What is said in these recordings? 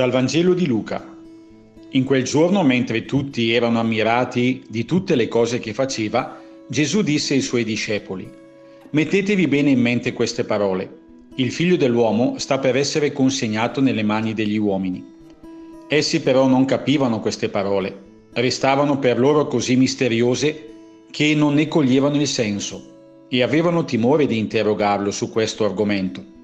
Dal Vangelo di Luca. In quel giorno, mentre tutti erano ammirati di tutte le cose che faceva, Gesù disse ai suoi discepoli, Mettetevi bene in mente queste parole. Il figlio dell'uomo sta per essere consegnato nelle mani degli uomini. Essi però non capivano queste parole, restavano per loro così misteriose che non ne coglievano il senso e avevano timore di interrogarlo su questo argomento.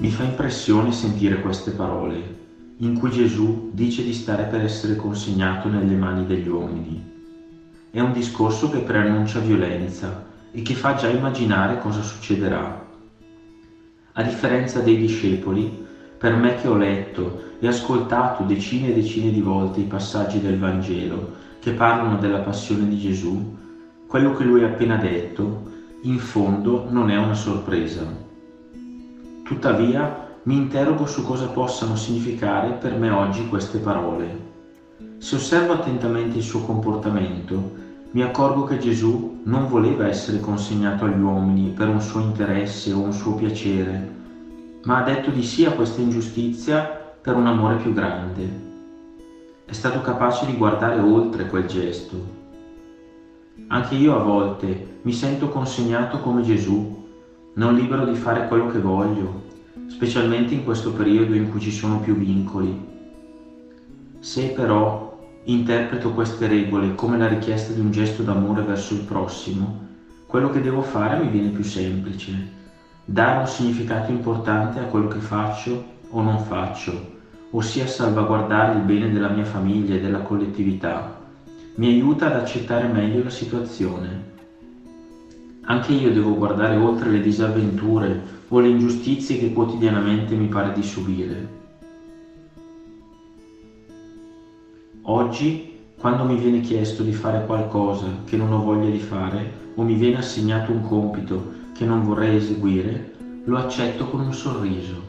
Mi fa impressione sentire queste parole, in cui Gesù dice di stare per essere consegnato nelle mani degli uomini. È un discorso che preannuncia violenza e che fa già immaginare cosa succederà. A differenza dei discepoli, per me che ho letto e ascoltato decine e decine di volte i passaggi del Vangelo che parlano della passione di Gesù, quello che lui ha appena detto, in fondo non è una sorpresa Tuttavia mi interrogo su cosa possano significare per me oggi queste parole. Se osservo attentamente il suo comportamento, mi accorgo che Gesù non voleva essere consegnato agli uomini per un suo interesse o un suo piacere, ma ha detto di sì a questa ingiustizia per un amore più grande. È stato capace di guardare oltre quel gesto. Anche io a volte mi sento consegnato come Gesù non libero di fare quello che voglio, specialmente in questo periodo in cui ci sono più vincoli. Se però interpreto queste regole come la richiesta di un gesto d'amore verso il prossimo, quello che devo fare mi viene più semplice. Dare un significato importante a quello che faccio o non faccio, ossia salvaguardare il bene della mia famiglia e della collettività, mi aiuta ad accettare meglio la situazione anche io devo guardare oltre le disavventure o le ingiustizie che quotidianamente mi pare di subire. Oggi, quando mi viene chiesto di fare qualcosa che non ho voglia di fare o mi viene assegnato un compito che non vorrei eseguire, lo accetto con un sorriso.